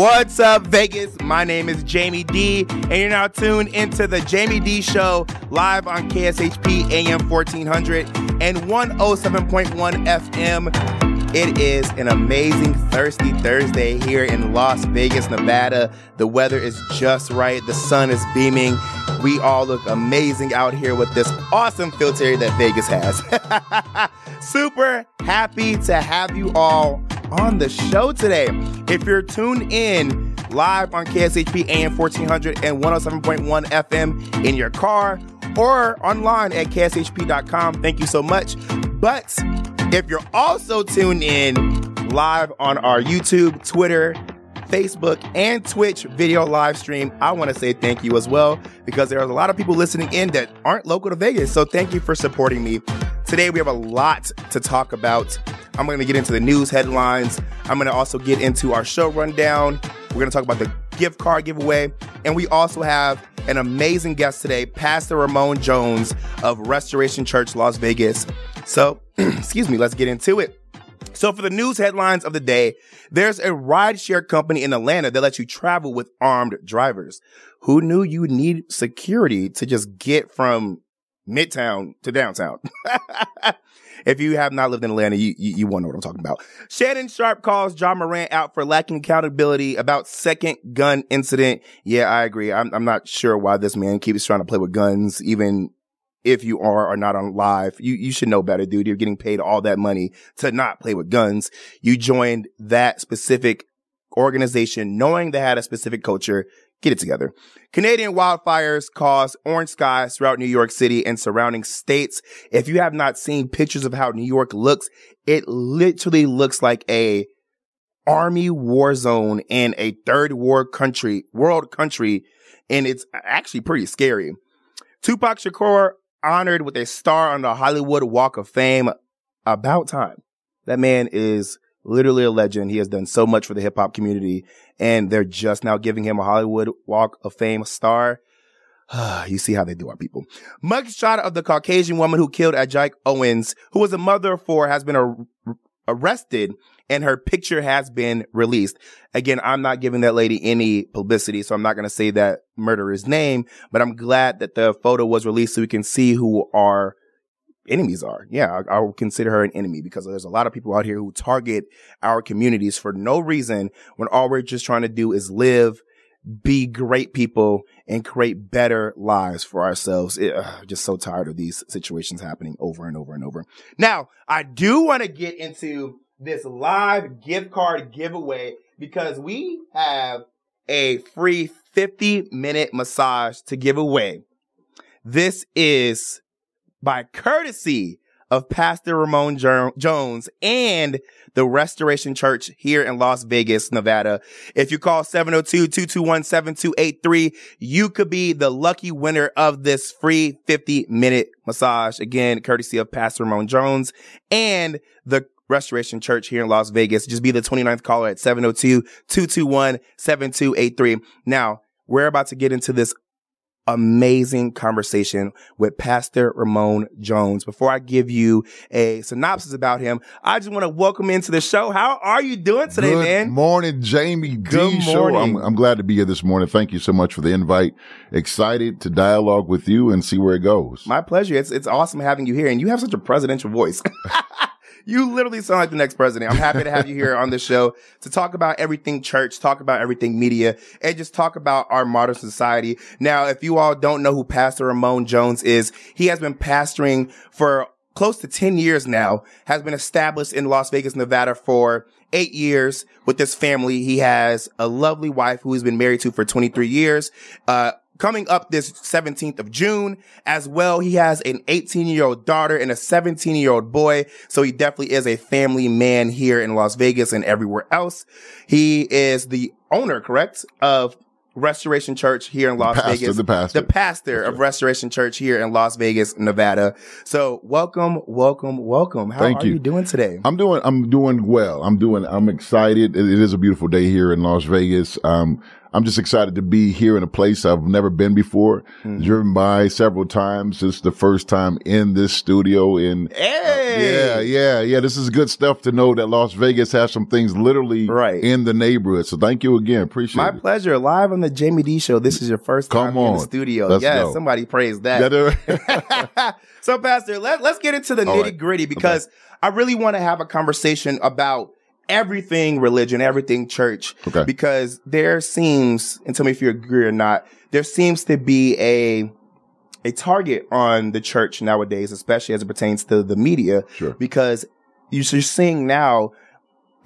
What's up, Vegas? My name is Jaime Dee, and you're now tuned into the Jaime Dee Show live on KSHP AM 1400 and 107.1 FM. It is an amazing thirsty Thursday here in Las Vegas, Nevada. The weather is just right, the sun is beaming. We all look amazing out here with this awesome filter that Vegas has. Super happy to have you all on the show today. If you're tuned in live on KSHP AM 1400 and 107.1 FM in your car or online at kshp.com, thank you so much. But if you're also tuned in live on our YouTube, Twitter, Facebook, and Twitch video live stream, I want to say thank you as well because there are a lot of people listening in that aren't local to Vegas. So thank you for supporting me. Today we have a lot to talk about. I'm going to get into the news headlines. I'm going to also get into our show rundown. We're going to talk about the gift card giveaway. And we also have an amazing guest today, Pastor Ramon Jones of Restoration Church Las Vegas. So, excuse me, let's get into it. So for the news headlines of the day, there's a rideshare company in Atlanta that lets you travel with armed drivers. Who knew you need security to just get from Midtown to downtown? if you have not lived in Atlanta, you, you, you won't know what I'm talking about. Shannon Sharpe calls Ja Morant out for lacking accountability about second gun incident. Yeah, I agree. I'm, I'm not sure why this man keeps trying to play with guns, even if you are or not on live. You, you should know better, dude. You're getting paid all that money to not play with guns. You joined that specific organization knowing they had a specific culture. Get it together. Canadian wildfires cause orange skies throughout New York City and surrounding states. If you have not seen pictures of how New York looks, it literally looks like a army war zone in a third world country, world country. And it's actually pretty scary. Tupac Shakur honored with a star on the Hollywood Walk of Fame. About time. That man is literally a legend. He has done so much for the hip hop community and they're just now giving him a Hollywood Walk of Fame star. you see how they do our people. Mugshot of the Caucasian woman who killed Ajike Owens, who was a mother of four, has been ar- arrested and her picture has been released. Again, I'm not giving that lady any publicity, so I'm not going to say that murderer's name, but I'm glad that the photo was released so we can see who are enemies are. Yeah, I, I would consider her an enemy because there's a lot of people out here who target our communities for no reason when all we're just trying to do is live, be great people and create better lives for ourselves. It, uh, just so tired of these situations happening over and over and over. Now, I do want to get into this live gift card giveaway because we have a free 50 minute massage to give away. This is by courtesy of Pastor Ramon Jones and the Restoration Church here in Las Vegas, Nevada. If you call 702-221-7283, you could be the lucky winner of this free 50 minute massage. Again, courtesy of Pastor Ramon Jones and the Restoration Church here in Las Vegas. Just be the 29th caller at 702-221-7283. Now, we're about to get into this amazing conversation with Pastor Ramon Jones. Before I give you a synopsis about him, I just want to welcome into the show. How are you doing today, man? Good man? Morning, Jaime Good D. Show. I'm, I'm glad to be here this morning. Thank you so much for the invite. Excited to dialogue with you and see where it goes. My pleasure. It's it's awesome having you here, and you have such a presidential voice. You literally sound like the next president. I'm happy to have you here on the show to talk about everything church, talk about everything media, and just talk about our modern society. Now, if you all don't know who Pastor Ramon Jones is, he has been pastoring for close to 10 years now, has been established in Las Vegas, Nevada for eight years with this family. He has a lovely wife who he's been married to for 23 years. Uh, coming up this 17th of June as well. He has an 18 year old daughter and a 17 year old boy. So he definitely is a family man here in Las Vegas and everywhere else. He is the owner, correct, of Restoration Church here in Las pastor, Vegas. The pastor. The pastor of Restoration Church here in Las Vegas, Nevada. So welcome, welcome, welcome. How Thank are you. you doing today? I'm doing, I'm doing well. I'm doing, I'm excited. It, it is a beautiful day here in Las Vegas. Um, I'm just excited to be here in a place I've never been before, mm-hmm. driven by several times. This is the first time in this studio in, hey! Uh, yeah, yeah, yeah. This is good stuff to know that Las Vegas has some things literally right. in the neighborhood. So thank you again. Appreciate My it. My pleasure. Live on the Jaime Dee show. This is your first time Come on. in the studio. Let's yes, go. somebody praise that. so Pastor, let, let's get into the nitty right. gritty because okay. I really want to have a conversation about everything religion, everything church. Okay. Because there seems, and tell me if you agree or not, there seems to be a, a target on the church nowadays, especially as it pertains to the media. Sure. Because you're seeing now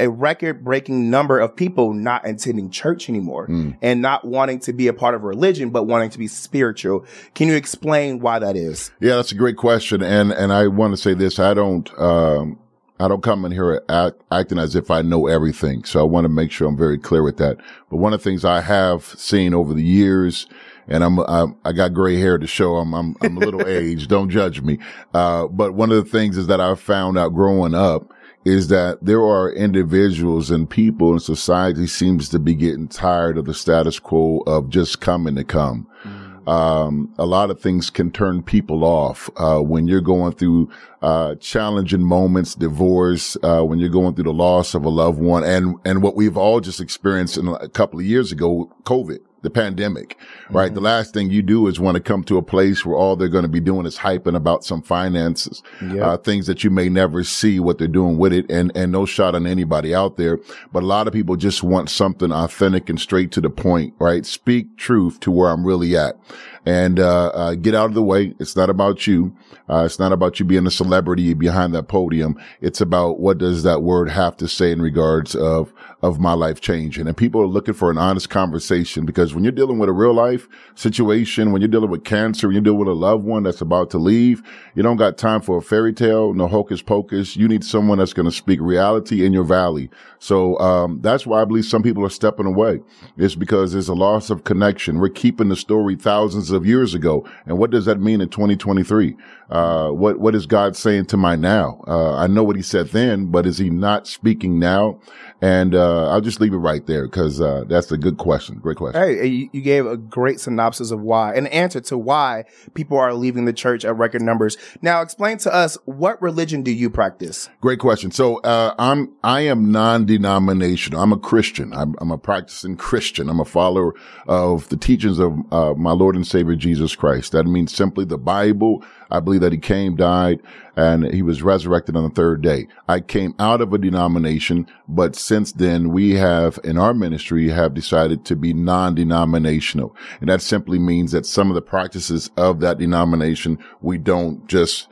a record breaking number of people not attending church anymore mm. and not wanting to be a part of religion, but wanting to be spiritual. Can you explain why that is? Yeah, that's a great question. And, and I want to say this. I don't, um, I don't come in here act, acting as if I know everything. So I want to make sure I'm very clear with that. But one of the things I have seen over the years, and I'm, I'm i got gray hair to show I'm, I'm, I'm a little aged. Don't judge me. Uh, but one of the things is that I found out growing up is that there are individuals and people in society seems to be getting tired of the status quo of just coming to come. Mm. Um, a lot of things can turn people off, uh, when you're going through, uh, challenging moments, divorce, uh, when you're going through the loss of a loved one and, and what we've all just experienced in a couple of years ago, COVID the pandemic, right? Mm-hmm. The last thing you do is want to come to a place where all they're going to be doing is hyping about some finances, yep. uh, things that you may never see what they're doing with it. And, and no shot on anybody out there, but a lot of people just want something authentic and straight to the point, right? Speak truth to where I'm really at and, uh, uh, get out of the way. It's not about you. Uh, it's not about you being a celebrity behind that podium. It's about what does that word have to say in regards of, of my life changing. And people are looking for an honest conversation because when you're dealing with a real life situation, when you're dealing with cancer, when you're dealing with a loved one that's about to leave, you don't got time for a fairy tale, no hocus pocus. You need someone that's going to speak reality in your valley. So, um, that's why I believe some people are stepping away. It's because there's a loss of connection. We're keeping the story thousands of years ago. And what does that mean in 2023? Uh, what, what is God saying to my now? Uh, I know what he said then, but is he not speaking now? And, uh, I'll just leave it right there because, uh, that's a good question. Great question. Hey, you gave a great synopsis of why, an answer to why people are leaving the church at record numbers. Now explain to us, what religion do you practice? Great question. So, uh, I'm, I am non-denominational. I'm a Christian. I'm, I'm a practicing Christian. I'm a follower of the teachings of, uh, my Lord and Savior Jesus Christ. That means simply the Bible. I believe that he came, died, and he was resurrected on the third day. I came out of a denomination, but since then we have in our ministry have decided to be non-denominational. And that simply means that some of the practices of that denomination, we don't just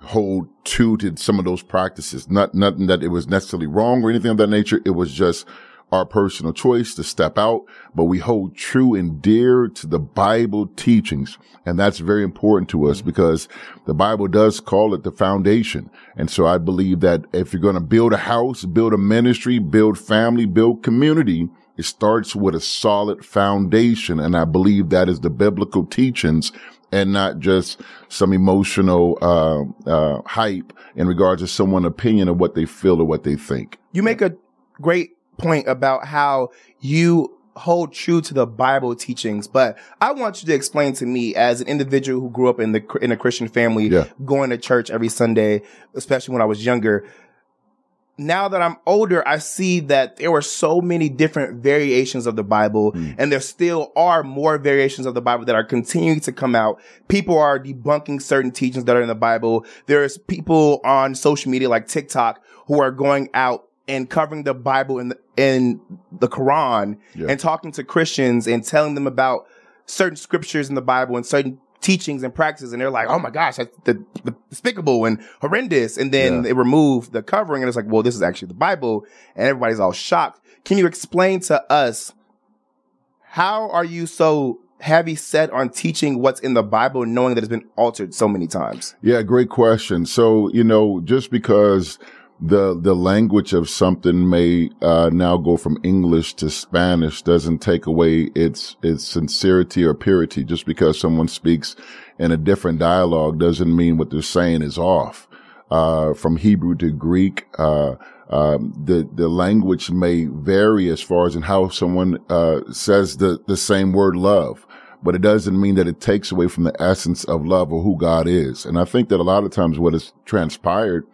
hold to to some of those practices. Not, nothing that it was necessarily wrong or anything of that nature. It was just our personal choice to step out, but we hold true and dear to the Bible teachings. And that's very important to us because the Bible does call it the foundation. And so I believe that if you're going to build a house, build a ministry, build family, build community, it starts with a solid foundation. And I believe that is the biblical teachings and not just some emotional, uh, uh, hype in regards to someone's opinion of what they feel or what they think. You make a great point about how you hold true to the Bible teachings, but I want you to explain to me as an individual who grew up in the in a Christian family, yeah. going to church every Sunday, especially when I was younger. Now that I'm older, I see that there were so many different variations of the Bible, Mm. and there still are more variations of the Bible that are continuing to come out. People are debunking certain teachings that are in the Bible. There's people on social media like TikTok who are going out and covering the Bible and the, in the Quran Yeah. and talking to Christians and telling them about certain scriptures in the Bible and certain teachings and practices. And they're like, Oh my gosh, that's the, the despicable and horrendous. And then Yeah. they remove the covering and it's like, well, this is actually the Bible. And everybody's all shocked. Can you explain to us how are you so heavy set on teaching what's in the Bible, knowing that it's been altered so many times? Yeah, great question. So, you know, just because the the language of something may uh, now go from English to Spanish doesn't take away its its sincerity or purity. Just because someone speaks in a different dialogue doesn't mean what they're saying is off. uh, from Hebrew to Greek. Uh, um, the the language may vary as far as in how someone uh, says the the same word love, but it doesn't mean that it takes away from the essence of love or who God is. And I think that a lot of times what has transpired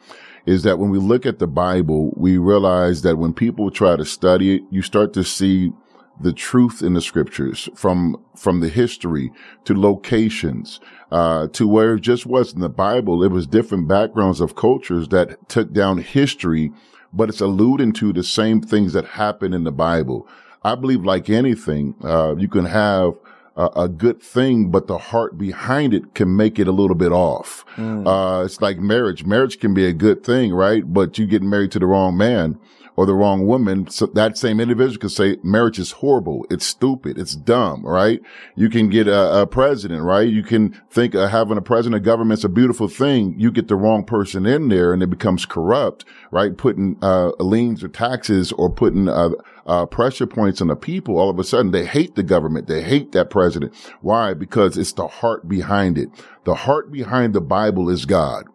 is that when we look at the Bible, we realize that when people try to study it, you start to see the truth in the scriptures from from the history to locations uh, to where it just wasn't the Bible. It was different backgrounds of cultures that took down history, but it's alluding to the same things that happen in the Bible. I believe, like anything, uh, you can have a, a, good thing, but the heart behind it can make it a little bit off. Mm. Uh, it's like marriage. Marriage can be a good thing, right? But you get married to the wrong man or the wrong woman, so that same individual could say marriage is horrible. It's stupid. It's dumb, right? You can get a, a president, right? You can think having a president of government's a beautiful thing. You get the wrong person in there and it becomes corrupt, right? Putting, uh, liens or taxes or putting, uh, uh, pressure points on the people. All of a sudden they hate the government. They hate that president. Why? Because it's the heart behind it. The heart behind the Bible is God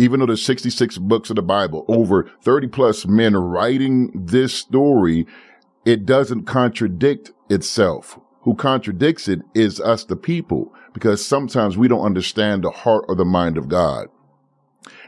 even though there's 66 books of the Bible, over 30 plus men writing this story, it doesn't contradict itself. Who contradicts it is us, the people, because sometimes we don't understand the heart or the mind of God.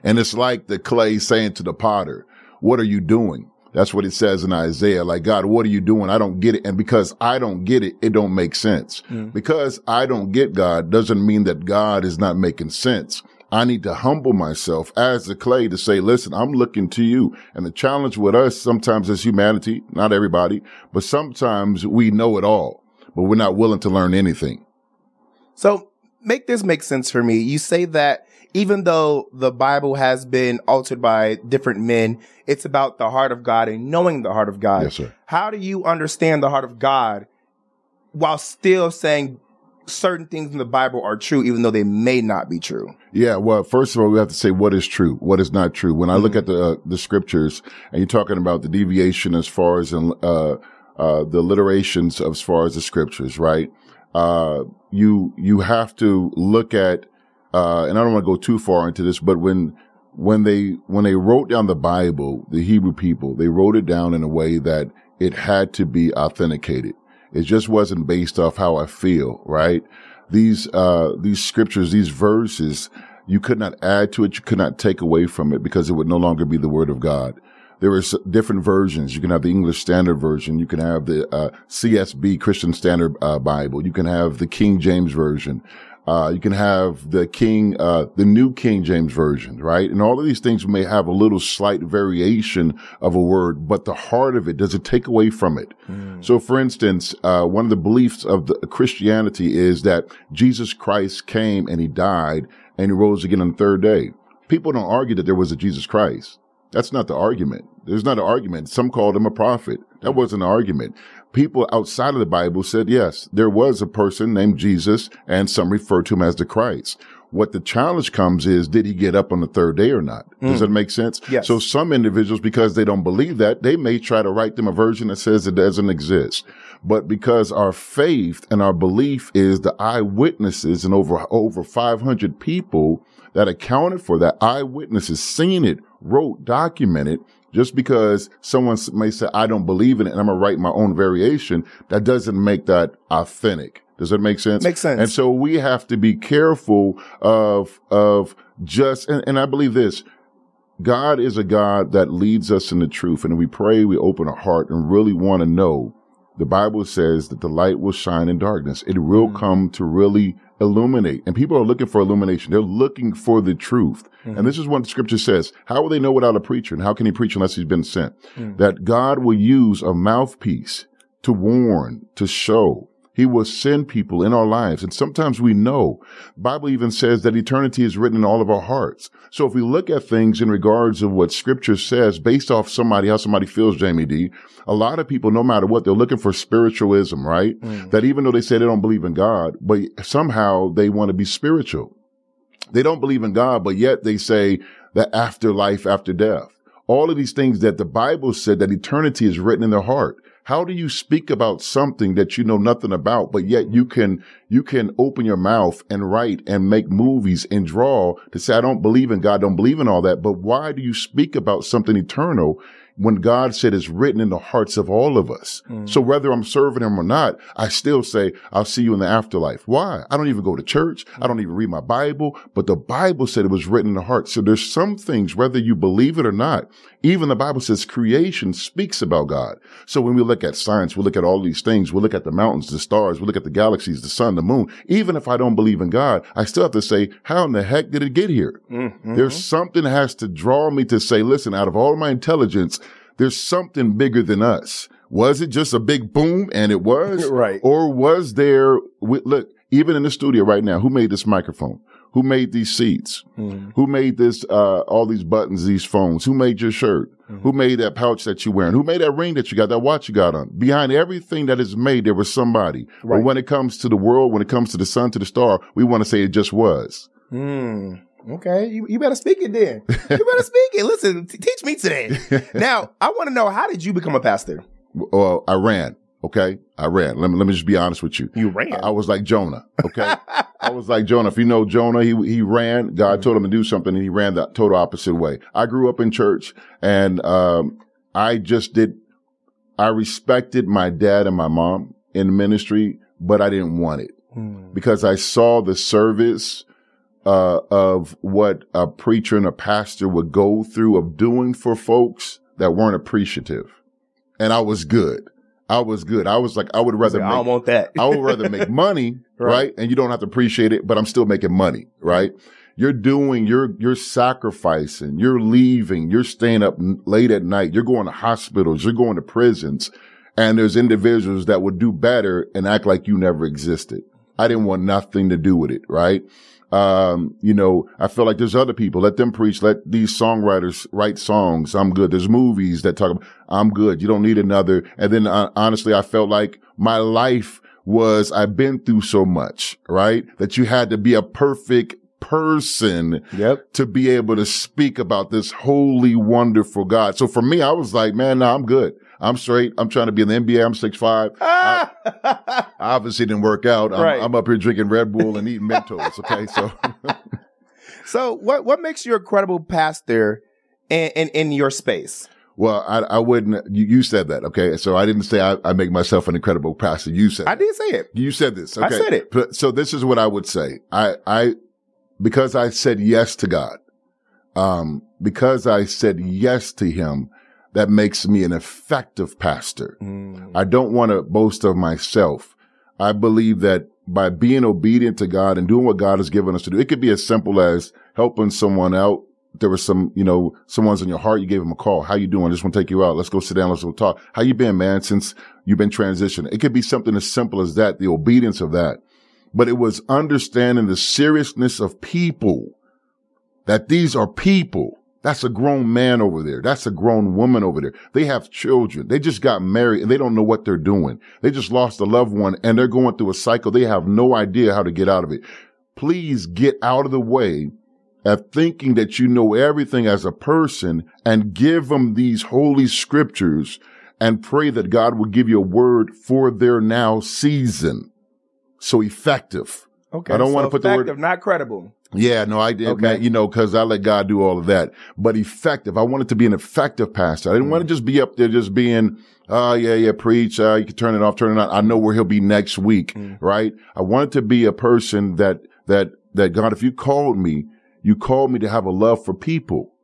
And it's like the clay saying to the potter, what are you doing? That's what it says in Isaiah. Like, God, what are you doing? I don't get it. And because I don't get it, it don't make sense. Mm. Because I don't get God doesn't mean that God is not making sense. I need to humble myself as the clay to say, listen, I'm looking to you. And the challenge with us sometimes as humanity, not everybody, but sometimes we know it all, but we're not willing to learn anything. So make this make sense for me. You say that even though the Bible has been altered by different men, it's about the heart of God and knowing the heart of God. Yes, sir. How do you understand the heart of God while still saying certain things in the Bible are true, even though they may not be true. Yeah. Well, first of all, we have to say what is true, what is not true. When I mm-hmm. look at the, uh, the scriptures and you're talking about the deviation as far as, uh, uh, the alliterations as far as the scriptures, right? Uh, you, you have to look at, uh, and I don't want to go too far into this, but when, when they, when they wrote down the Bible, the Hebrew people, they wrote it down in a way that it had to be authenticated. It just wasn't based off how I feel, right? These, uh, these scriptures, these verses, you could not add to it. You could not take away from it because it would no longer be the word of God. There are different versions. You can have the English Standard Version. You can have the uh, CSB Christian Standard uh, Bible. You can have the King James Version. Uh, you can have the King, uh, the New King James Version, right? And all of these things may have a little slight variation of a word, but the heart of it, does it take away from it? Mm. So for instance, uh, one of the beliefs of the Christianity is that Jesus Christ came and he died and he rose again on the third day. People don't argue that there was a Jesus Christ. That's not the argument. There's not an argument. Some called him a prophet. That wasn't an argument people outside of the Bible said, yes, there was a person named Jesus and some refer to him as the Christ. What the challenge comes is, did he get up on the third day or not? Does mm. that make sense? Yes. So some individuals, because they don't believe that, they may try to write them a version that says it doesn't exist. But because our faith and our belief is the eyewitnesses and over, over 500 people that accounted for that eyewitnesses seen it, wrote, documented, just because someone may say, I don't believe in it and I'm going to write my own variation, that doesn't make that authentic. Does that make sense? Makes sense. And so we have to be careful of, of just, and, and I believe this, God is a God that leads us in the truth. And we pray, we open our heart and really want to know. The Bible says that the light will shine in darkness. It will mm-hmm. come to really illuminate. And people are looking for illumination. They're looking for the truth. Mm-hmm. And this is what the scripture says. How will they know without a preacher? And how can he preach unless he's been sent? Mm-hmm. That God will use a mouthpiece to warn, to show, he will send people in our lives. And sometimes we know. Bible even says that eternity is written in all of our hearts. So if we look at things in regards of what scripture says based off somebody, how somebody feels, Jaime Dee, a lot of people, no matter what, they're looking for spiritualism, right? Mm. That even though they say they don't believe in God, but somehow they want to be spiritual. They don't believe in God, but yet they say that after life, after death all of these things that the Bible said that eternity is written in their heart. How do you speak about something that you know nothing about, but yet you can, you can open your mouth and write and make movies and draw to say, I don't believe in God, don't believe in all that. But why do you speak about something eternal when God said it's written in the hearts of all of us. Mm. So whether I'm serving him or not, I still say, I'll see you in the afterlife. Why? I don't even go to church. I don't even read my Bible, but the Bible said it was written in the heart. So there's some things, whether you believe it or not, even the Bible says creation speaks about God. So when we look at science, we look at all these things. We look at the mountains, the stars, we look at the galaxies, the sun, the moon. Even if I don't believe in God, I still have to say, how in the heck did it get here? Mm-hmm. There's something has to draw me to say, listen, out of all my intelligence, there's something bigger than us. Was it just a big boom? And it was. right. Or was there, look, even in the studio right now, who made this microphone? Who made these seats? mm Who made this, uh, all these buttons, these phones? Who made your shirt? mm Who made that pouch that you're wearing? Who made that ring that you got, that watch you got on? Behind everything that is made, there was somebody. Right. But when it comes to the world, when it comes to the sun, to the star, we want to say it just was. Mm. Okay, you, you better speak it then. You better speak it. Listen, t- teach me today. now, I want to know how did you become a pastor? Well, I ran. Okay, I ran. Let me let me just be honest with you. You ran. I, I was like Jonah. Okay, I was like Jonah. If you know Jonah, he he ran. God mm-hmm. told him to do something, and he ran the total opposite way. I grew up in church, and um, I just did. I respected my dad and my mom in ministry, but I didn't want it mm. because I saw the service uh, of what a preacher and a pastor would go through of doing for folks that weren't appreciative. And I was good. I was good. I was like, I would rather, like, make, I don't want that. I would rather make money, right. right? And you don't have to appreciate it, but I'm still making money, right? You're doing, you're, you're sacrificing, you're leaving, you're staying up late at night, you're going to hospitals, you're going to prisons, and there's individuals that would do better and act like you never existed. I didn't want nothing to do with it, right? Um, you know, I feel like there's other people. Let them preach. Let these songwriters write songs. I'm good. There's movies that talk about, I'm good. You don't need another. And then uh, honestly, I felt like my life was, I've been through so much, right? That you had to be a perfect person yep. to be able to speak about this holy, wonderful God. So for me, I was like, man, no, nah, I'm good. I'm straight. I'm trying to be in the NBA. I'm six five. I, obviously didn't work out. I'm, right. I'm, up here drinking Red Bull and eating Mentos. Okay, so. so what what makes you a credible pastor in, in, in your space? Well, I, I wouldn't. You, you, said that, okay? So I didn't say I, I, make myself an incredible pastor. You said I did say it. You said this. Okay? I said it. But, So this is what I would say. I I because I said yes to God. Um, because I said yes to Him, that makes me an effective pastor. Mm. I don't want to boast of myself. I believe that by being obedient to God and doing what God has given us to do, it could be as simple as helping someone out. There was some, you know, someone's in your heart. You gave them a call. How you doing? I just want to take you out. Let's go sit down. Let's go talk. How you been, man? Since you've been transitioning, it could be something as simple as that. The obedience of that, but it was understanding the seriousness of people that these are people that's a grown man over there. That's a grown woman over there. They have children. They just got married and they don't know what they're doing. They just lost a loved one and they're going through a cycle. They have no idea how to get out of it. Please get out of the way of thinking that you know everything as a person and give them these holy scriptures and pray that God will give you a word for their now season. So effective. Okay. I don't so want to put the word not credible. Yeah, no, I did, okay. man, you know, cause I let God do all of that, but effective. I wanted to be an effective pastor. I didn't mm. want to just be up there just being, oh, yeah, yeah, preach. Uh, you can turn it off, turn it on. I know where he'll be next week, mm. right? I wanted to be a person that, that, that God, if you called me, you called me to have a love for people.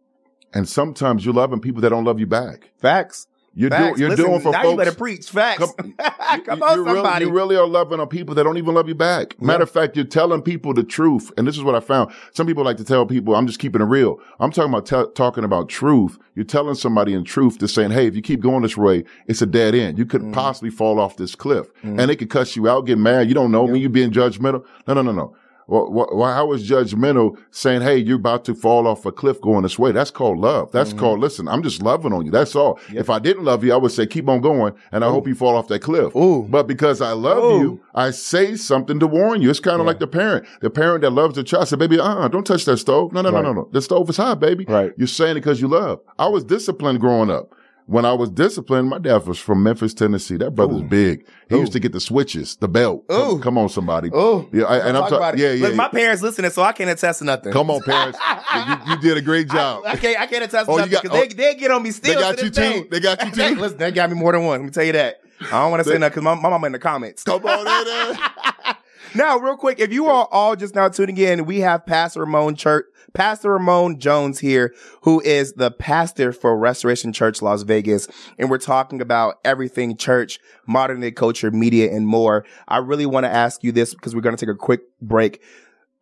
And sometimes you're loving people that don't love you back. Facts. You're, do, you're Listen, doing for now folks. You better preach facts. Come, come on, somebody. Really, you really are loving on people that don't even love you back. Matter yeah. of fact, you're telling people the truth. And this is what I found. Some people like to tell people, I'm just keeping it real. I'm talking about t- talking about truth. You're telling somebody in truth to saying, Hey, if you keep going this way, it's a dead end. You could mm. possibly fall off this cliff mm. and they could cuss you out, get mad. You don't know me. You're being judgmental. No, no, no, no. Well, why, how is judgmental saying, Hey, you're about to fall off a cliff going this way? That's called love. That's mm-hmm. called, listen, I'm just loving on you. That's all. Yep. If I didn't love you, I would say, keep on going. And I Ooh. hope you fall off that cliff. Ooh. But because I love Ooh. you, I say something to warn you. It's kind of yeah. like the parent, the parent that loves the child said, baby, uh, don't touch that stove. No, no, right. no, no, no. The stove is hot, baby. Right. You're saying it because you love. I was disciplined growing up when I was disciplined, my dad was from Memphis, Tennessee. That brother's Ooh. big. He Ooh. used to get the switches, the belt. Come, come, on, somebody. Oh, yeah. I, and I'm talking. Yeah, yeah. Look, my parents listening, so I can't attest to nothing. Come on, parents. you, you, did a great job. I, I can't. I can't attest to oh, nothing because oh, they, they get on me still. They got you too. They got you too. Listen, they got me more than one. Let me tell you that. I don't want to say that because my, my mama in the comments. Come on in Now, real quick, if you are all just now tuning in, we have Pastor Ramon Church, Pastor Ramon Jones here, who is the pastor for Restoration Church Las Vegas. And we're talking about everything church, modern day culture, media, and more. I really want to ask you this because we're going to take a quick break.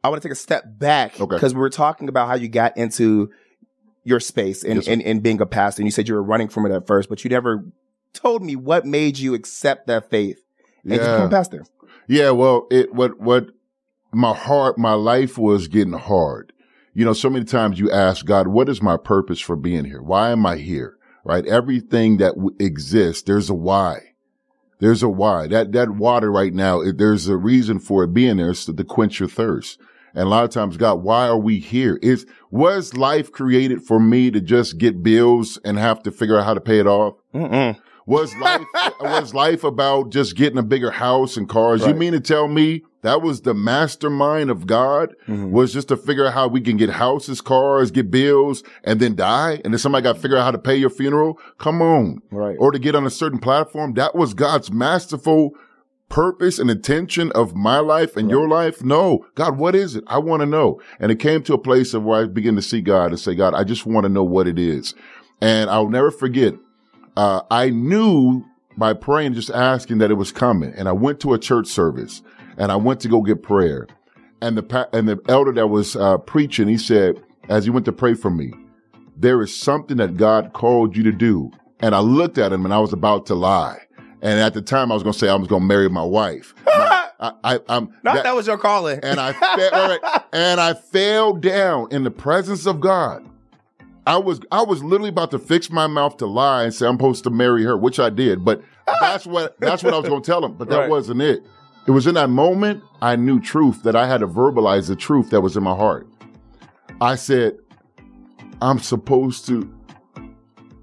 I want to take a step back because okay. we were talking about how you got into your space and, yes, and, and being a pastor. And you said you were running from it at first, but you never told me what made you accept that faith and yeah. become a pastor. Yeah, well, it what what my heart, my life was getting hard. You know, so many times you ask God, what is my purpose for being here? Why am I here? Right? Everything that w- exists, there's a why. There's a why. That that water right now, it, there's a reason for it being there, so to quench your thirst. And a lot of times, God, why are we here? Is was life created for me to just get bills and have to figure out how to pay it off? Mm-mm. Was life was life about just getting a bigger house and cars? Right. You mean to tell me that was the mastermind of God mm-hmm. was just to figure out how we can get houses, cars, get bills, and then die, and then somebody got to figure out how to pay your funeral? Come on, right? Or to get on a certain platform? That was God's masterful purpose and intention of my life and right. your life? No. God, what is it? I want to know. And it came to a place of where I began to see God and say, God, I just want to know what it is. And I'll never forget uh, I knew by praying, just asking that it was coming. And I went to a church service and I went to go get prayer. And the, and the elder that was, uh, preaching, he said, as he went to pray for me, there is something that God called you to do. And I looked at him and I was about to lie. And at the time I was going to say I was going to marry my wife. My, I, I, am not that, that, was your calling. And I, right, and I fell down in the presence of God. I was I was literally about to fix my mouth to lie and say I'm supposed to marry her, which I did. But ah! that's what that's what I was going to tell him. But that right. wasn't it. It was in that moment I knew truth that I had to verbalize the truth that was in my heart. I said, I'm supposed to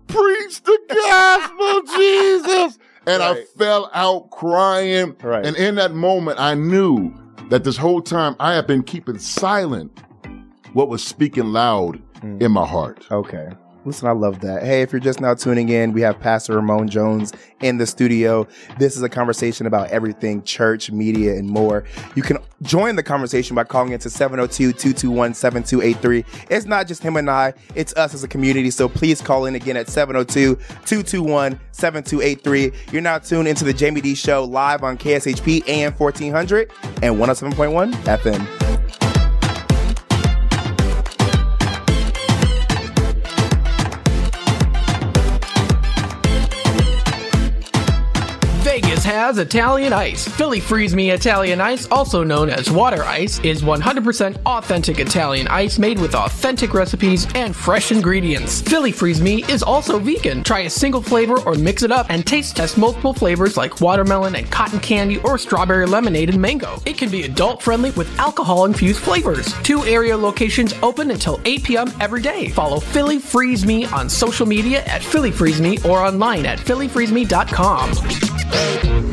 preach the gospel, Jesus. And right. I fell out crying. Right. And in that moment, I knew that this whole time I have been keeping silent what was speaking loud mm. in my heart. Okay. Listen, I love that. Hey, if you're just now tuning in, we have Pastor Ramon Jones in the studio. This is a conversation about everything church, media, and more. You can join the conversation by calling into 702-221-7283. It's not just him and I, it's us as a community. So please call in again at 702-221-7283. You're now tuned into the Jaime Dee Show live on KSHP AM 1400 and 107.1 FM. Has Italian ice. Philly Freeze Me Italian Ice, also known as water ice, is 100% authentic Italian ice made with authentic recipes and fresh ingredients. Philly Freeze Me is also vegan. Try a single flavor or mix it up and taste test multiple flavors like watermelon and cotton candy or strawberry lemonade and mango. It can be adult friendly with alcohol infused flavors. Two area locations open until 8 p.m. every day. Follow Philly Freeze Me on social media at Philly Freeze Me or online at phillyfreezeme.com.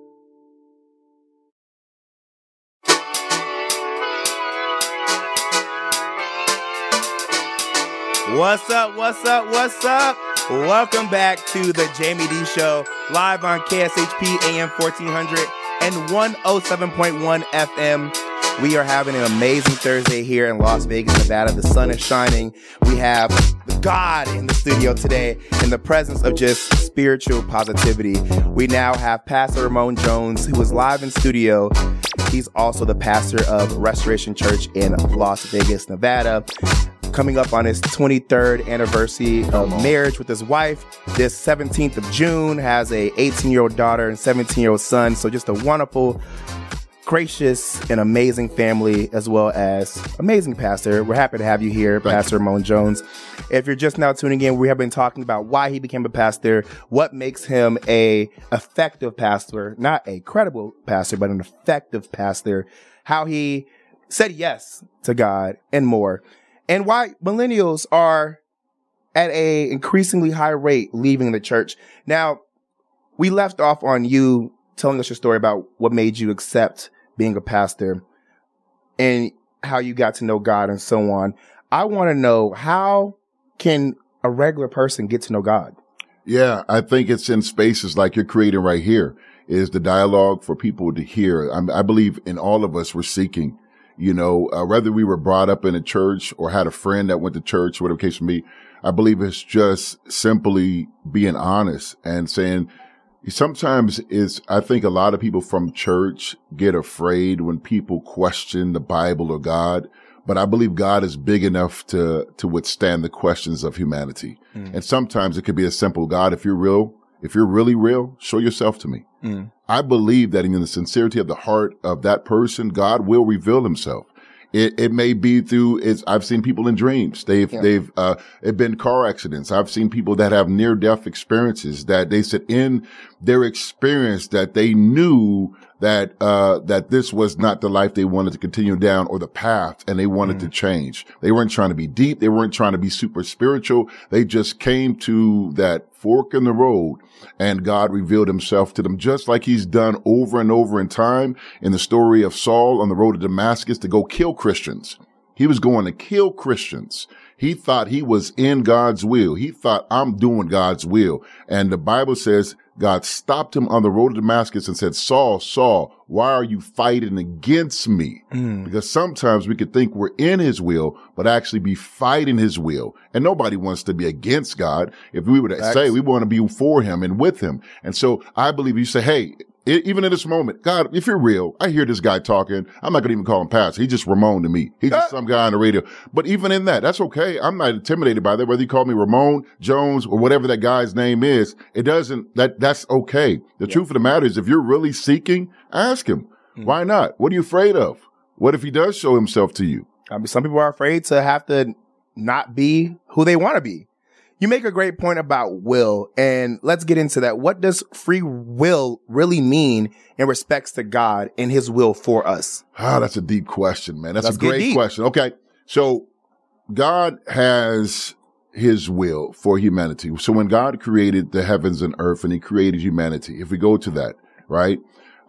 What's up? What's up? What's up? Welcome back to the Jaime Dee Show, live on KSHP AM 1400 and 107.1 FM. We are having an amazing Thursday here in Las Vegas, Nevada. The sun is shining. We have God in the studio today in the presence of just spiritual positivity. We now have Pastor Ramon Jones, who is live in studio. He's also the pastor of Restoration Church in Las Vegas, Nevada coming up on his 23rd anniversary of marriage with his wife. This 17th of June has a 18 year old daughter and 17 year old son. So just a wonderful gracious and amazing family as well as amazing pastor. We're happy to have you here Thank pastor Ramon Jones. If you're just now tuning in we have been talking about why he became a pastor what makes him a effective pastor not a credible pastor but an effective pastor how he said yes to God and more and why millennials are at a increasingly high rate leaving the church. Now, we left off on you telling us your story about what made you accept being a pastor and how you got to know God and so on. I want to know how can a regular person get to know God? Yeah, I think it's in spaces like you're creating right here is the dialogue for people to hear. I, I believe in all of us, we're seeking, you know, uh, whether we were brought up in a church or had a friend that went to church, whatever case may be. I believe it's just simply being honest and saying, sometimes it's, I think a lot of people from church get afraid when people question the Bible or God, but I believe God is big enough to, to withstand the questions of humanity. And sometimes it could be a simple God, if you're real, if you're really real, show yourself to me. I believe that in the sincerity of the heart of that person, God will reveal himself. It, it may be through, it's, I've seen people in dreams. They've, they've, uh, it been car accidents. I've seen people that have near death experiences that they said in their experience that they knew that, uh, that this was not the life they wanted to continue down or the path and they wanted to change. They weren't trying to be deep. They weren't trying to be super spiritual. They just came to that fork in the road and God revealed himself to them just like he's done over and over in time in the story of Saul on the road to Damascus to go kill Christians. He was going to kill Christians. He thought he was in God's will. He thought I'm doing God's will. And the Bible says God stopped him on the road to Damascus and said, Saul, Saul, why are you fighting against me? Mm. Because sometimes we could think we're in his will, but actually be fighting his will. And nobody wants to be against God. If we were to say we want to be for him and with him. And so I believe you say, Hey, even in this moment, God, if you're real, I hear this guy talking. I'm not going to even call him pastor. He's just Ramon to me. He's just ah! some guy on the radio. But even in that, that's okay. I'm not intimidated by that. Whether you call me Ramon Jones or whatever that guy's name is, it doesn't, that, that's okay. The truth of the matter is if you're really seeking, ask him. Mm. Why not? What are you afraid of? What if he does show himself to you? I mean, some people are afraid to have to not be who they want to be. You make a great point about will, and let's get into that. What does free will really mean in respects to God and his will for us? Ah, that's a deep question, man. That's Let's a great question. Okay. So God has his will for humanity. So when God created the heavens and earth and he created humanity, if we go to that, right?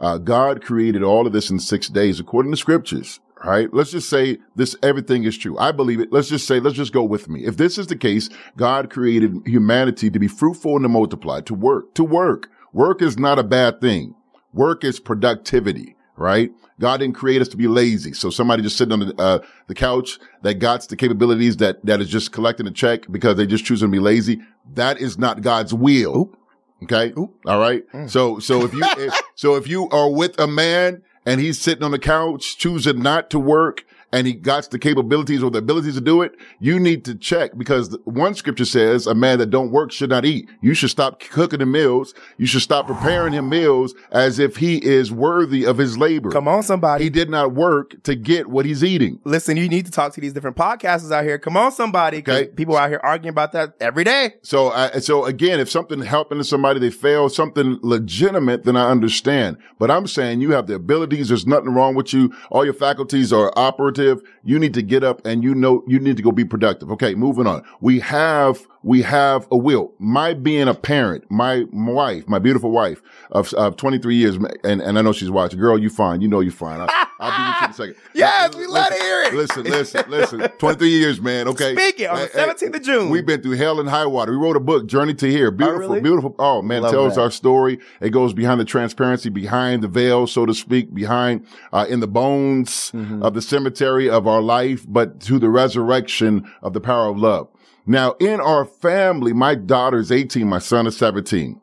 Uh, God created all of this in six days according to scriptures, right? Let's just say this, everything is true. I believe it. Let's just say, let's just go with me. If this is the case, God created humanity to be fruitful and to multiply, to work, to work. Work is not a bad thing. Work is productivity, right? God didn't create us to be lazy. So somebody just sitting on the, uh, the couch that got the capabilities that, that is just collecting a check because they just choosing to be lazy. That is not God's will. Oop. Okay. Oop. All right. Mm. So, so if you, if, so if you are with a man and he's sitting on the couch choosing not to work and he got the capabilities or the abilities to do it, you need to check because one scripture says a man that don't work should not eat. You should stop cooking the meals. You should stop preparing him meals as if he is worthy of his labor. Come on, somebody. He did not work to get what he's eating. Listen, you need to talk to these different podcasters out here. Come on, somebody. Okay. People out here arguing about that every day. So, I, so again, if something happened to somebody, they fail, something legitimate, then I understand. But I'm saying you have the abilities. There's nothing wrong with you. All your faculties are operative. You need to get up and you know, you need to go be productive. Okay. Moving on. We have, we have a will. My being a parent, my wife, my beautiful wife of, of 23 years, and, and I know she's watching. Girl, you fine. You know you fine. I, I'll be with you in a second. Yes, we let her hear it. Listen, listen, listen. 23 years, man. Okay. Speaking on the Hey, hey, 17th of June. We've been through hell and high water. We wrote a book, Journey to Here. Beautiful, really? beautiful. Oh man, Love tells that. our story. It goes behind the transparency, behind the veil, so to speak, behind, uh, in the bones Mm-hmm. of the cemetery of our life, but to the resurrection of the power of love. Now, in our family, my daughter's 18, my son is 17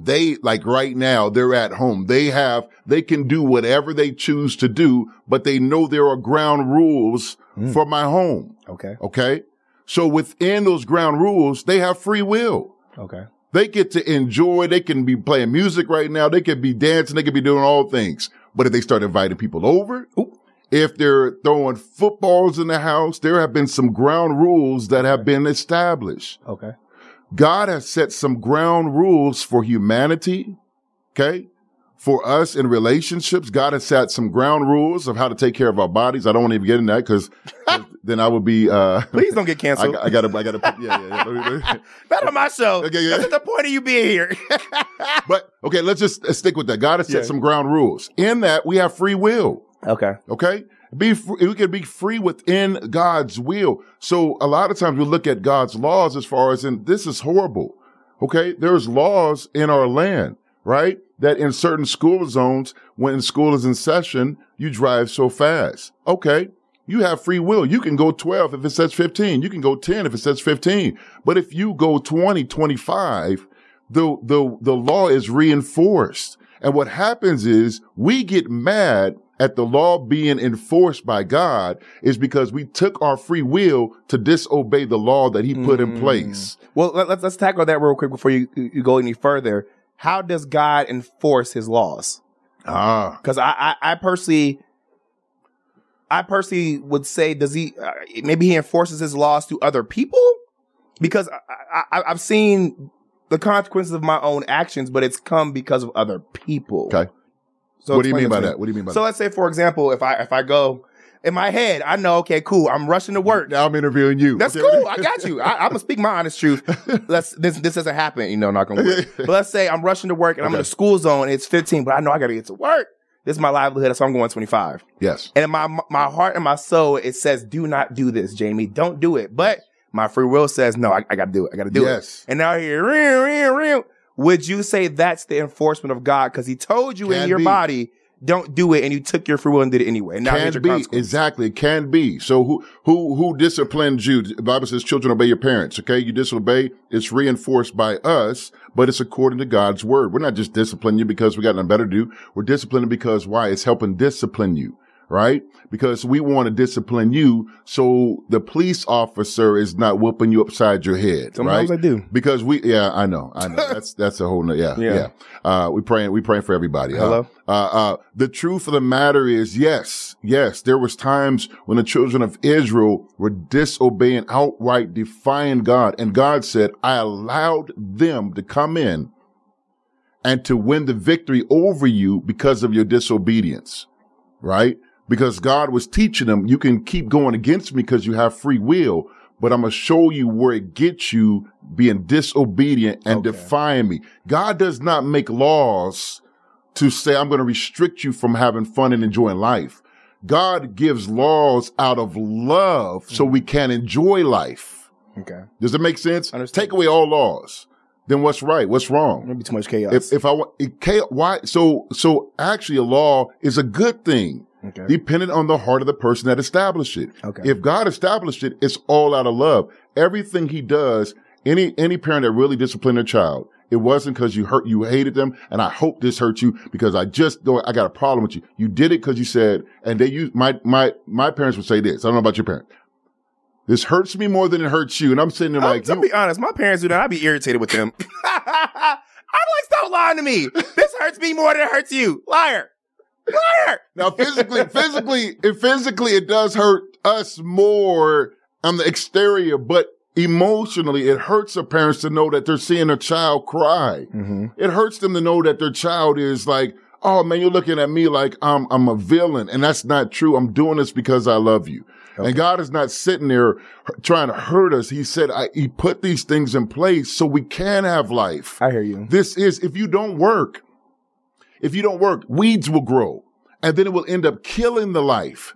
they like right now they're at home they have they can do whatever they choose to do but they know there are ground rules Mm. for my home okay. okay so within those ground rules they have free will Okay. they get to enjoy they can be playing music right now they could be dancing they could be doing all things but if they start inviting people over. If they're throwing footballs in the house there have been some ground rules that have been established Okay. God has set some ground rules for humanity. Okay. For us in relationships, God has set some ground rules of how to take care of our bodies. I don't want to even get in that because then I would be, uh, Please don't get canceled. I gotta, I gotta, yeah, yeah, yeah. Not on my show. Okay, yeah. That's the point of you being here. but okay, let's just uh, stick with that. God has set Yeah. some ground rules. In that, we have free will. Okay. Okay. Be free, we can be free within God's will. So a lot of times we look at God's laws as far as in this is horrible. Okay. There's laws in our land, right? That in certain school zones, when school is in session, you drive so fast. Okay. You have free will. You can go 12 if it says 15. You can go 10 if it says 15. But if you go 20, 25, the, the, the law is reinforced. And what happens is we get mad at the law being enforced by God is because we took our free will to disobey the law that he put in place. Well, let, let's let's tackle that real quick before you you go any further. How does God enforce His laws? Ah, Because I, I I personally. I personally would say, does he? Uh, maybe he enforces his laws to other people, because I, I, I've seen the consequences of my own actions, but it's come because of other people. okay. So what do you mean by that? What do you mean by So that? So let's say, for example, if I if I go in my head, I know, okay, cool, I'm rushing to work. Now I'm interviewing you. That's Okay, cool. I got you. I, I'm gonna speak my honest truth. Let's this this doesn't happen, you know, not gonna work. But let's say I'm rushing to work and I'm in Okay. a school zone. And it's 15, but I know I gotta get to work. This is my livelihood, so I'm going 25. Yes. And in my my heart and my soul, it says, "Do not do this, Jaime. Don't do it." But my free will says, "No, I, I gotta do it. I gotta do Yes. it." And now here, real, real, real. Would you say that's the enforcement of God because He told you in your be. body, "Don't do it," and you took your free will and did it anyway? Now can be exactly. It can be. So who who who disciplines you? The Bible says, "Children obey your parents." Okay, you disobey. It's reinforced by us, but it's according to God's word. We're not just disciplining you because we got nothing better to do. We're disciplining because why? It's helping discipline you, right? Because we want to discipline you, so the police officer is not whooping you upside your head. Sometimes right? I do. Because we, yeah, I know, I know. That's that's a whole, no, yeah, Yeah. yeah. Uh, we praying, we praying for everybody. Uh, Hello? uh, uh, the truth of the matter is, yes, yes, there was times when the children of Israel were disobeying, outright defying God. And God said, I allowed them to come in and to win the victory over you because of your disobedience, right? Because God was teaching them, you can keep going against me because you have free will, but I'm going to show you where it gets you being disobedient and Okay. defying me. God does not make laws to say, I'm going to restrict you from having fun and enjoying life. God gives laws out of love so mm-hmm. we can enjoy life. Okay. Does it make sense? Take away all laws. Then what's right? What's wrong? Maybe too much chaos. If, if I want, it, cha- why? So, so actually a law is a good thing okay. depending on the heart of the person that established it. Okay. If God established it, it's all out of love. Everything he does, any, any parent that really disciplined their child, it wasn't because you hurt, you hated them. And I hope this hurt you because I just don't, I got a problem with you. You did it because you said, and they use, my, my, my parents would say this. I don't know about your parents. This hurts me more than it hurts you. And I'm sitting there like, to be honest, my parents do that. I'd be irritated with them. I'm like, stop lying to me. This hurts me more than it hurts you. Liar. Liar. Now, physically, physically, it physically, it does hurt us more on the exterior, but emotionally, it hurts the parents to know that they're seeing a child cry. Mm-hmm. It hurts them to know that their child is like, oh man, you're looking at me like I'm, I'm a villain. And that's not true. I'm doing this because I love you. And God is not sitting there trying to hurt us. He said, I, he put these things in place so we can have life. I hear you. This is, if you don't work, if you don't work, weeds will grow and then it will end up killing the life.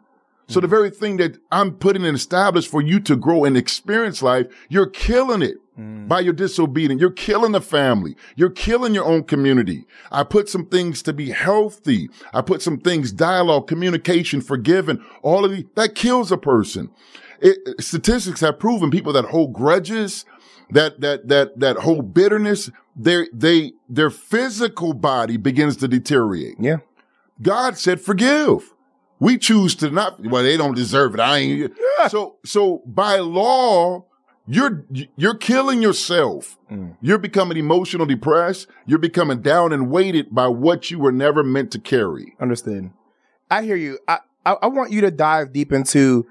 So the mm. very thing that I'm putting and established for you to grow and experience life, you're killing it mm. by your disobedience. You're killing the family. You're killing your own community. I put some things to be healthy. I put some things, dialogue, communication, forgiving, all of the, that kills a person. It, statistics have proven people that hold grudges, that, that, that, that hold bitterness, their, they, their physical body begins to deteriorate. Yeah. God said, forgive. We choose to not, well, they don't deserve it. I ain't. So, so by law, you're, you're killing yourself. Mm. You're becoming emotional depressed. You're becoming down and weighted by what you were never meant to carry. Understand? I hear you. I, I, I want you to dive deep into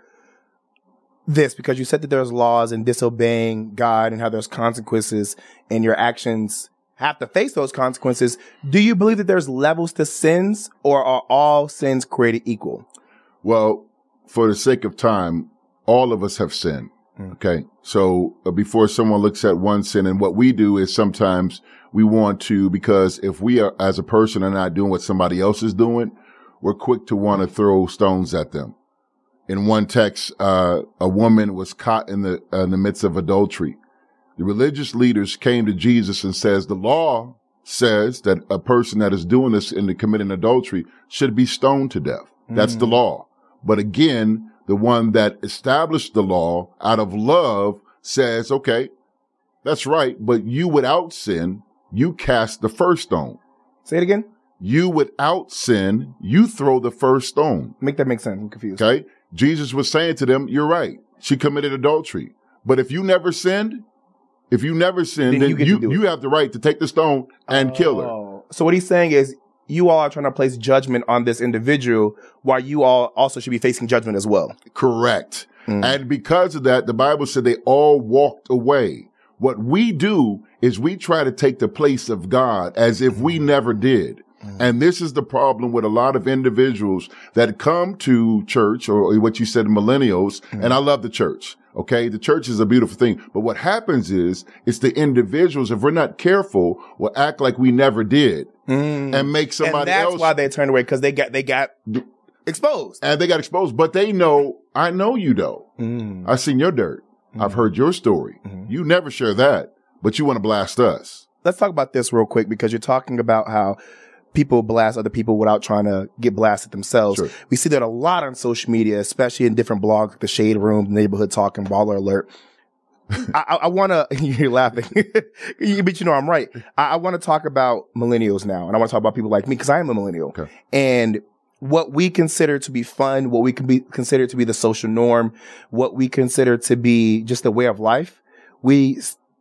this because you said that there's laws and disobeying God and how there's consequences and your actions have to face those consequences. Do you believe that there's levels to sins or are all sins created equal? Well, for the sake of time, all of us have sinned. Okay. So uh, before someone looks at one sin and what we do is sometimes we want to, because if we are, as a person are not doing what somebody else is doing, we're quick to want to throw stones at them. In one text, uh, a woman was caught in the, uh, in the midst of adultery. The religious leaders came to Jesus and says, the law says that a person that is doing this and committing adultery should be stoned to death. That's the law. But again, the one that established the law out of love says, okay, that's right. But you without sin, you cast the first stone. Say it again. You without sin, you throw the first stone. Make that make sense. I'm confused. Okay. Jesus was saying to them, you're right. She committed adultery. But if you never sinned, if you never sinned, Then then, you you, you, have the right to take the stone and kill her. Oh. So what he's saying is you all are trying to place judgment on this individual while you all also should be facing judgment as well. Correct. Mm. And because of that, the Bible said they all walked away. What we do is we try to take the place of God as if we never did. Mm-hmm. And this is the problem with a lot of individuals that come to church or what you said, millennials. Mm-hmm. And I love the church. Okay. The church is a beautiful thing. But what happens is it's the individuals, if we're not careful, will act like we never did mm. and make somebody and that's else why they turned away because they got they got exposed. and they got exposed, but they know, I know you though. Mm. I've seen your dirt. I've mm. heard your story. Mm-hmm. You never share that, but you want to blast us. Let's talk about this real quick because you're talking about how people blast other people without trying to get blasted themselves. Sure. We see that a lot on social media, especially in different blogs, like the Shade Room, Neighborhood Talk, and Baller Alert. I, I, want to. You're laughing, but you know I'm right. I, I want to talk about millennials now, and I want to talk about people like me because I am a millennial, Okay. and what we consider to be fun, what we can be consider to be the social norm, what we consider to be just a way of life, we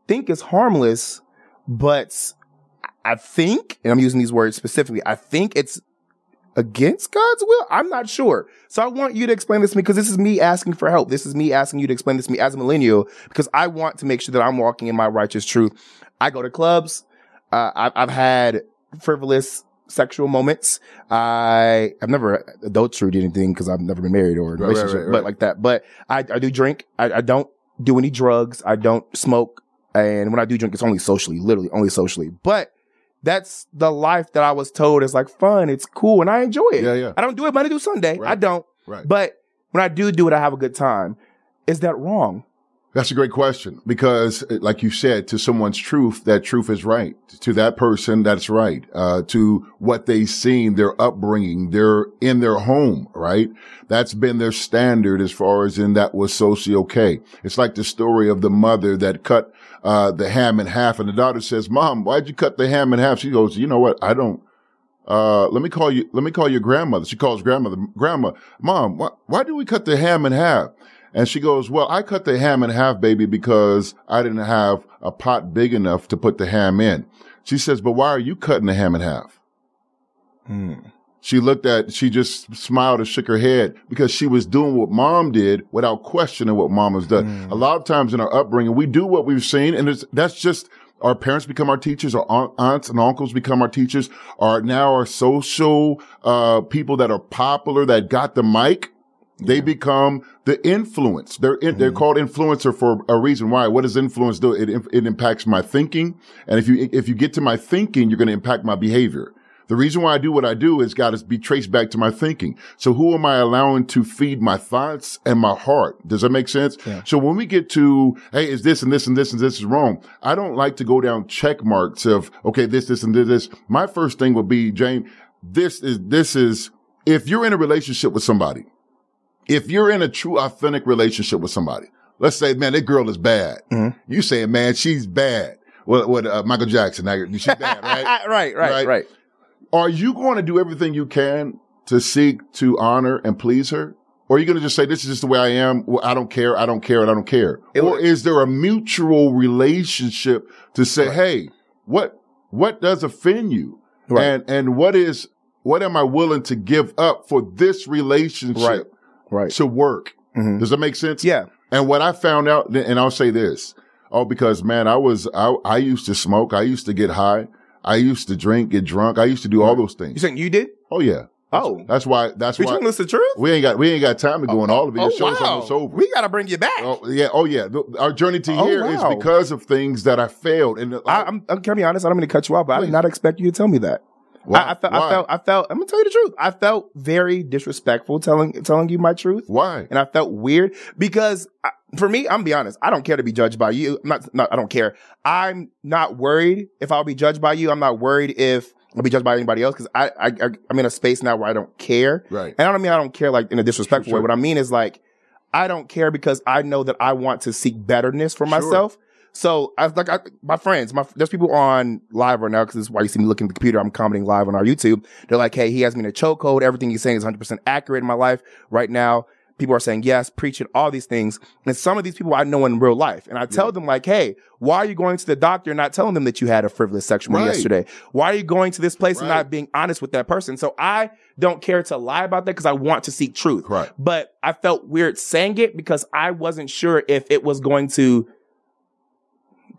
think is harmless, but I think, and I'm using these words specifically, I think it's against God's will. I'm not sure. So I want you to explain this to me because this is me asking for help. This is me asking you to explain this to me as a millennial because I want to make sure that I'm walking in my righteous truth. I go to clubs. Uh, I've, I've had frivolous sexual moments. I, I've never adulterated anything because I've never been married or in a Right, right, relationship, right, but like that. But I, I do drink. I, I don't do any drugs. I don't smoke. And when I do drink, it's only socially, literally only socially. But that's the life that I was told is like fun. It's cool and I enjoy it. Yeah, yeah. I don't do it Monday through Sunday. Right. I don't. Right. But when I do do it, I have a good time. Is that wrong? That's a great question because, uh, like you said, to someone's truth, that truth is right. To that person, that's right. Uh, to what they've seen, their upbringing, they're in their home, right? That's been their standard as far as in that was socially okay. It's like the story of the mother that cut, uh, the ham in half and the daughter says, mom, why'd you cut the ham in half? She goes, you know what? I don't, uh, let me call you, let me call your grandmother. She calls grandmother, grandma, mom, why, why do we cut the ham in half? And she goes, well, I cut the ham in half, baby, because I didn't have a pot big enough to put the ham in. She says, but why are you cutting the ham in half? She looked at, she just smiled and shook her head because she was doing what mom did without questioning what mom has done. A lot of times in our upbringing, we do what we've seen and it's, that's just, our parents become our teachers, our aunts and uncles become our teachers, are now our social, uh, people that are popular that got the mic. They become the influence. They're in, they're mm-hmm. called influencer for a reason. Why? What does influence do? It it impacts my thinking, and if you if you get to my thinking, you're going to impact my behavior. The reason why I do what I do is got to be traced back to my thinking. So who am I allowing to feed my thoughts and my heart? Does that make sense? So when we get to, hey, is this and this and this and this is wrong? I don't like to go down check marks of, okay, this, this and this, this. My first thing would be, James, this is, this is, if you're in a relationship with somebody, if you're in a true authentic relationship with somebody, let's say, man, that girl is bad. You saying, man, she's bad. What, what, uh, Michael Jackson, now, she's bad, right? right, right, Right. right. Are you going to do everything you can to seek to honor and please her? Or are you going to just say, this is just the way I am? Well, I don't care. I don't care. And I don't care. It or would- is there a mutual relationship to say, Hey, what, what does offend you? Right. And, and what is, what am I willing to give up for this relationship Right. Right. to work? Mhm. Does that make sense? Yeah. And what I found out, and I'll say this, oh, because man, I was, I, I used to smoke. I used to get high. I used to drink, get drunk. I used to do all those things. You saying you did? Oh yeah. Oh. That's why, that's You why telling us the truth? we ain't got, we ain't got time to go in all of it. Your show's almost over. We got to bring you back. Oh yeah. Oh yeah. Our journey to Oh, here is wow. because of things that I failed. And I, I'm, I'm gonna be honest. I don't mean to cut you off, but I did not expect you to tell me that. Why? I, I felt, Why? I felt, I felt. I'm gonna tell you the truth. I felt very disrespectful telling telling you my truth, why? and I felt weird because I, for me, I'm gonna be honest. I don't care to be judged by you. I'm not, not. I don't care. I'm not worried if I'll be judged by you. I'm not worried if I'll be judged by anybody else because I, I, I, I'm in a space now where I don't care. Right. And I don't mean I don't care like in a disrespectful Sure, sure. way. What I mean is like, I don't care because I know that I want to seek betterness for Sure. myself. So I like I, my friends, my there's people on live right now because this is why you see me looking at the computer. I'm commenting live on our YouTube. They're like, "Hey, he has me in a chokehold. Everything he's saying is 100 percent accurate in my life right now." People are saying yes, preaching all these things, and some of these people I know in real life, and I tell them like, "Hey, why are you going to the doctor and not telling them that you had a frivolous sexual Right. yesterday? Why are you going to this place and not being honest with that person?" So I don't care to lie about that because I want to seek truth. Right. But I felt weird saying it because I wasn't sure if it was going to.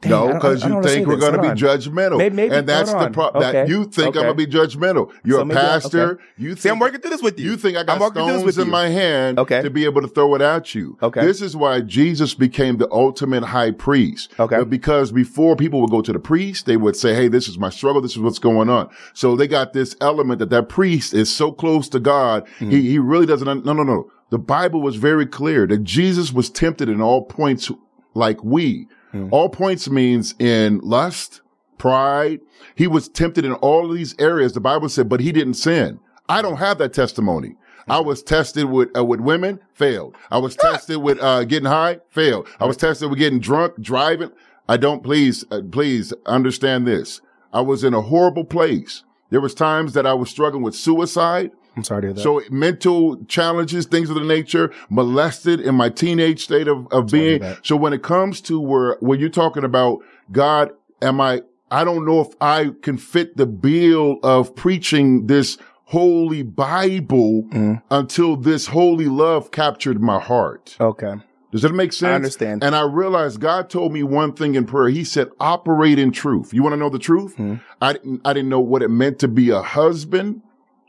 No, because you think we're going to be on. judgmental, Maybe- maybe- and that's the problem. That you think Okay. I'm going to be judgmental. You're So a pastor. okay. You think See, I'm working through this with you. You think I I'm got working through this stones with in you. my hand Okay. to be able to throw it at you. Okay. This is why Jesus became the ultimate high priest. Okay. But because before people would go to the priest, they would say, Hey, this is my struggle. This is what's going on. So they got this element that that priest is so close to God. Mm-hmm. He, he really doesn't, no, no, no. The Bible was very clear that Jesus was tempted in all points like we. Hmm. All points means in lust, pride. He was tempted in all of these areas. The Bible said, but he didn't sin. I don't have that testimony. I was tested with uh, with women, failed. I was tested with uh, getting high, failed. I was tested with getting drunk, driving. I don't please uh, please understand this. I was in a horrible place. There was times that I was struggling with suicide. I'm sorry to hear that. So mental challenges, things of the nature, molested in my teenage state of, of being. So when it comes to where, when you're talking about God, am I, I don't know if I can fit the bill of preaching this holy Bible Mm. until this holy love captured my heart. okay. Does that make sense? I understand. And I realized God told me one thing in prayer. He said, operate in truth. You want to know the truth? Hmm. I didn't, I didn't know what it meant to be a husband.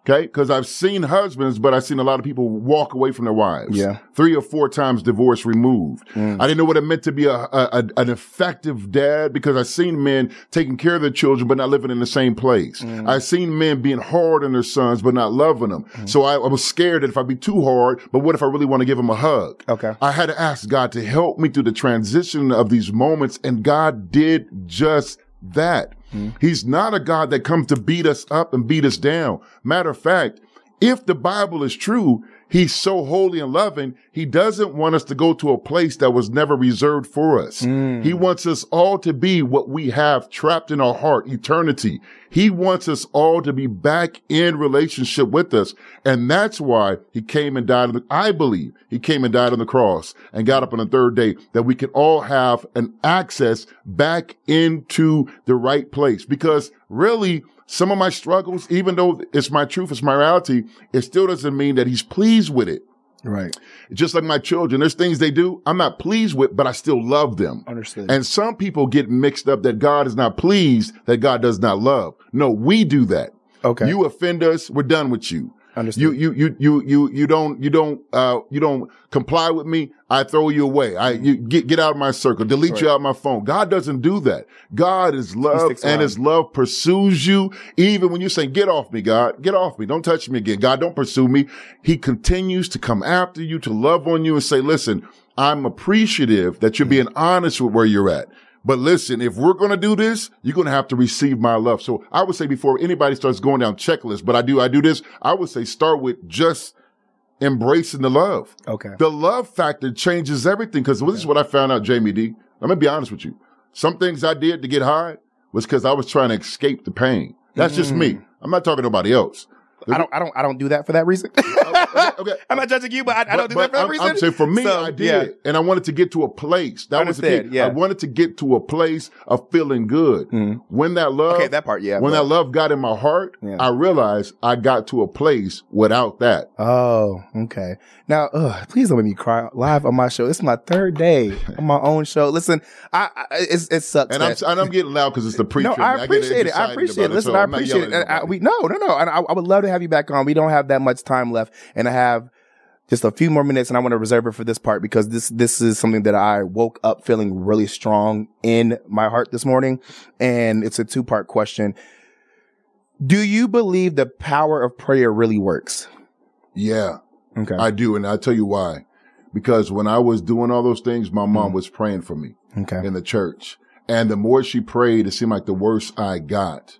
Okay. Cause I've seen husbands, but I've seen a lot of people walk away from their wives. Yeah. Three or four times divorce removed. I didn't know what it meant to be a, a, a- an effective dad because I've seen men taking care of their children, but not living in the same place. Hmm. I've seen men being hard on their sons, but not loving them. So I, I was scared that if I'd be too hard, but what if I really want to give them a hug? Okay. I had to ask God to help me through the transition of these moments, and God did just that. Hmm. He's not a God that comes to beat us up and beat us down. Matter of fact, if the Bible is true, He's so holy and loving, He doesn't want us to go to a place that was never reserved for us. Hmm. He wants us all to be what we have trapped in our heart, eternity. He wants us all to be back in relationship with us. And that's why He came and died the, I believe He came and died on the cross and got up on the third day that we could all have an access back into the right place. Because really, some of my struggles, even though it's my truth, it's my reality, it still doesn't mean that he's pleased with it. Right. Just like my children, there's things they do I'm not pleased with, but I still love them. Understood. And some people get mixed up that God is not pleased, that God does not love. No, we do that. Okay. You offend us, we're done with you. Understood. You, you, you, you, you, you don't, you don't, uh, you don't comply with me. I throw you away. I, you get, get out of my circle, delete you out of my phone. God doesn't do that. God is love and his love pursues you. Even when you say, get off me, God, get off me. Don't touch me again. God, don't pursue me. He continues to come after you, to love on you and say, listen, I'm appreciative that you're being honest with where you're at. But listen, if we're going to do this, you're going to have to receive my love. So I would say before anybody starts going down checklists, but I do, I do this, I would say start with just embracing the love. okay. The love factor changes everything because this is what I found out, Jaime Dee. I'm going to be honest with you. Some things I did to get high was because I was trying to escape the pain. That's just me. Mm. I'm not talking to nobody else. I don't. I don't. I don't do that for that reason. okay. I'm not judging you, but I, I don't do that for that I'm, reason. I'm saying for me, So, I did, yeah. and I wanted to get to a place. That was the key. yeah. I wanted to get to a place of feeling good. Mm-hmm. When that love, Okay, that part, yeah, When but- that love got in my heart, Yeah. I realized I got to a place without that. Oh, okay. Now, ugh, please don't make me cry live on my show. This is my third day on my own show. Listen, I, I it's, it sucks. And I'm and I'm getting loud because it's the preacher. no. I appreciate it. I appreciate it. about Listen, so I appreciate it. yelling at And I, we no, no, no. And I, I would love to have you back on. We don't have that much time left, and I have just a few more minutes, and I want to reserve it for this part because this this is something that I woke up feeling really strong in my heart this morning, and it's a two part question. Do you believe the power of prayer really works? yeah, Okay. I do, and I'll tell you why. Because when I was doing all those things, my mom was praying for me. okay. in the church. And the more she prayed, it seemed like the worse I got.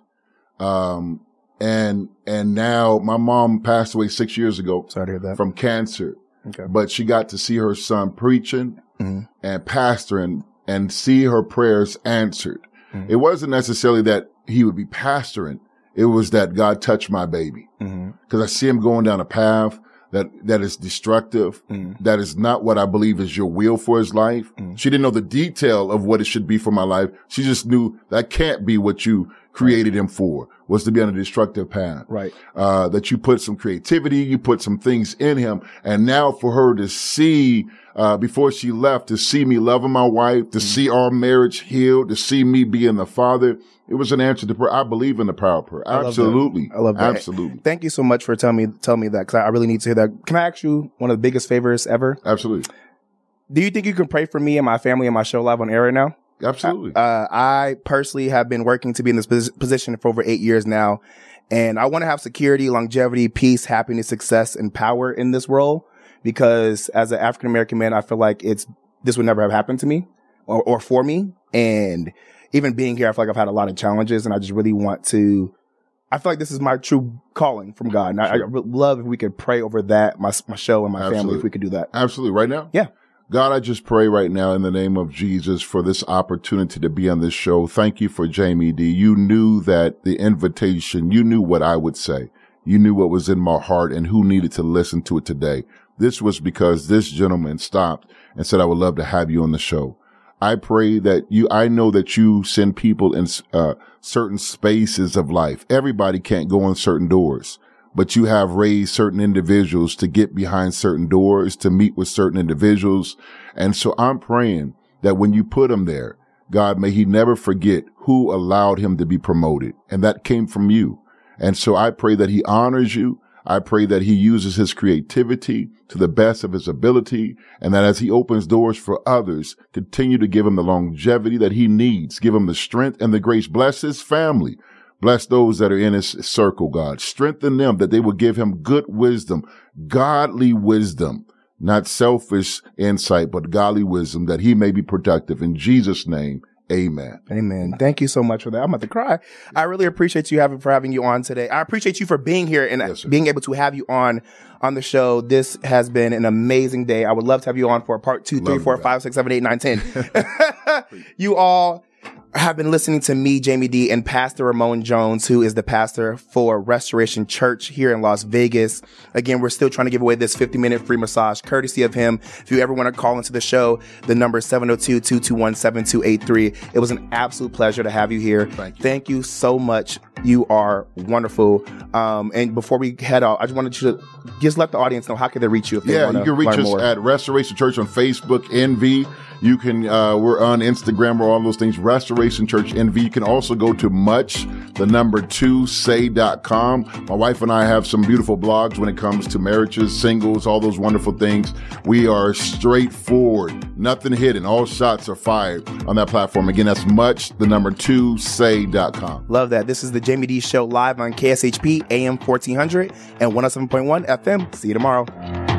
Um, and, and now my mom passed away six years ago Sorry to hear that. from cancer, okay. but she got to see her son preaching Mhm. and pastoring and see her prayers answered. Mhm. It wasn't necessarily that he would be pastoring. It was that God touched my baby hmm because I see him going down a path that, that is destructive. Mhm. That is not what I believe is your will for his life. Mm. She didn't know the detail of what it should be for my life. She just knew that can't be what you created him for was to be on a destructive path. Right. Uh, that you put some creativity, you put some things in him. And now for her to see, uh, before she left, to see me loving my wife, to see our marriage healed, to see me being the father, it was an answer to prayer. I believe in the power of prayer. love that. Absolutely. I love that. Absolutely. Thank you so much for telling me telling me that because I really need to hear that. Can I ask you one of the biggest favors ever? Absolutely. Do you think you can pray for me and my family and my show live on air right now? Absolutely. Uh, I personally have been working to be in this posi- position for over eight years now, and I want to have security, longevity, peace, happiness, success, and power in this role. Because as an African American man, I feel like it's this would never have happened to me or, or for me. And even being here, I feel like I've had a lot of challenges, and I just really want to. I feel like this is my true calling from God, and I, I would love if we could pray over that, my my show and my family, if we could do that. Absolutely. Right now? Yeah. God, I just pray right now in the name of Jesus for this opportunity to be on this show. Thank you for Jaime Dee. You knew that the invitation, you knew what I would say. You knew what was in my heart and who needed to listen to it today. This was because this gentleman stopped and said, I would love to have you on the show. I pray that you, I know that you send people in uh, certain spaces of life. Everybody can't go in certain doors. But you have raised certain individuals to get behind certain doors, to meet with certain individuals. And so I'm praying that when you put him there, God, may he never forget who allowed him to be promoted. And that came from you. And so I pray that he honors you. I pray that he uses his creativity to the best of his ability and that as he opens doors for others, continue to give him the longevity that he needs. Give him the strength and the grace. Bless his family. Bless those that are in his circle, God. Strengthen them that they will give him good wisdom, godly wisdom, not selfish insight, but godly wisdom that he may be productive. In Jesus' name, Amen. Amen. Thank you so much for that. I'm about to cry. I really appreciate you having for having you on today. I appreciate you for being here and Yes, being able to have you on on the show. This has been an amazing day. I would love to have you on for part two, three, Love four, that. five, six, seven, eight, nine, ten. you all have been listening to me, Jaime Dee, and Pastor Ramon Jones, who is the pastor for Restoration Church here in Las Vegas. Again, we're still trying to give away this 50 minute free massage courtesy of him. If you ever want to call into the show, the number is 702-221-7283. It was an absolute pleasure to have you here. Thank you. Thank you so much. You are wonderful. Um, and before we head out, I just wanted you to just let the audience know how can they reach you if they Yeah, want you can reach us more. at Restoration Church on Facebook, NV. You can, uh, we're on Instagram or all those things, Restoration Church NV. You can also go to much, the number two, say.com. My wife and I have some beautiful blogs when it comes to marriages, singles, all those wonderful things. We are straightforward, nothing hidden. All shots are fired on that platform. Again, that's much, the number two, say.com. Love that. This is the Jaime Dee Show live on KSHP AM 1400 and 107.1 FM. See you tomorrow.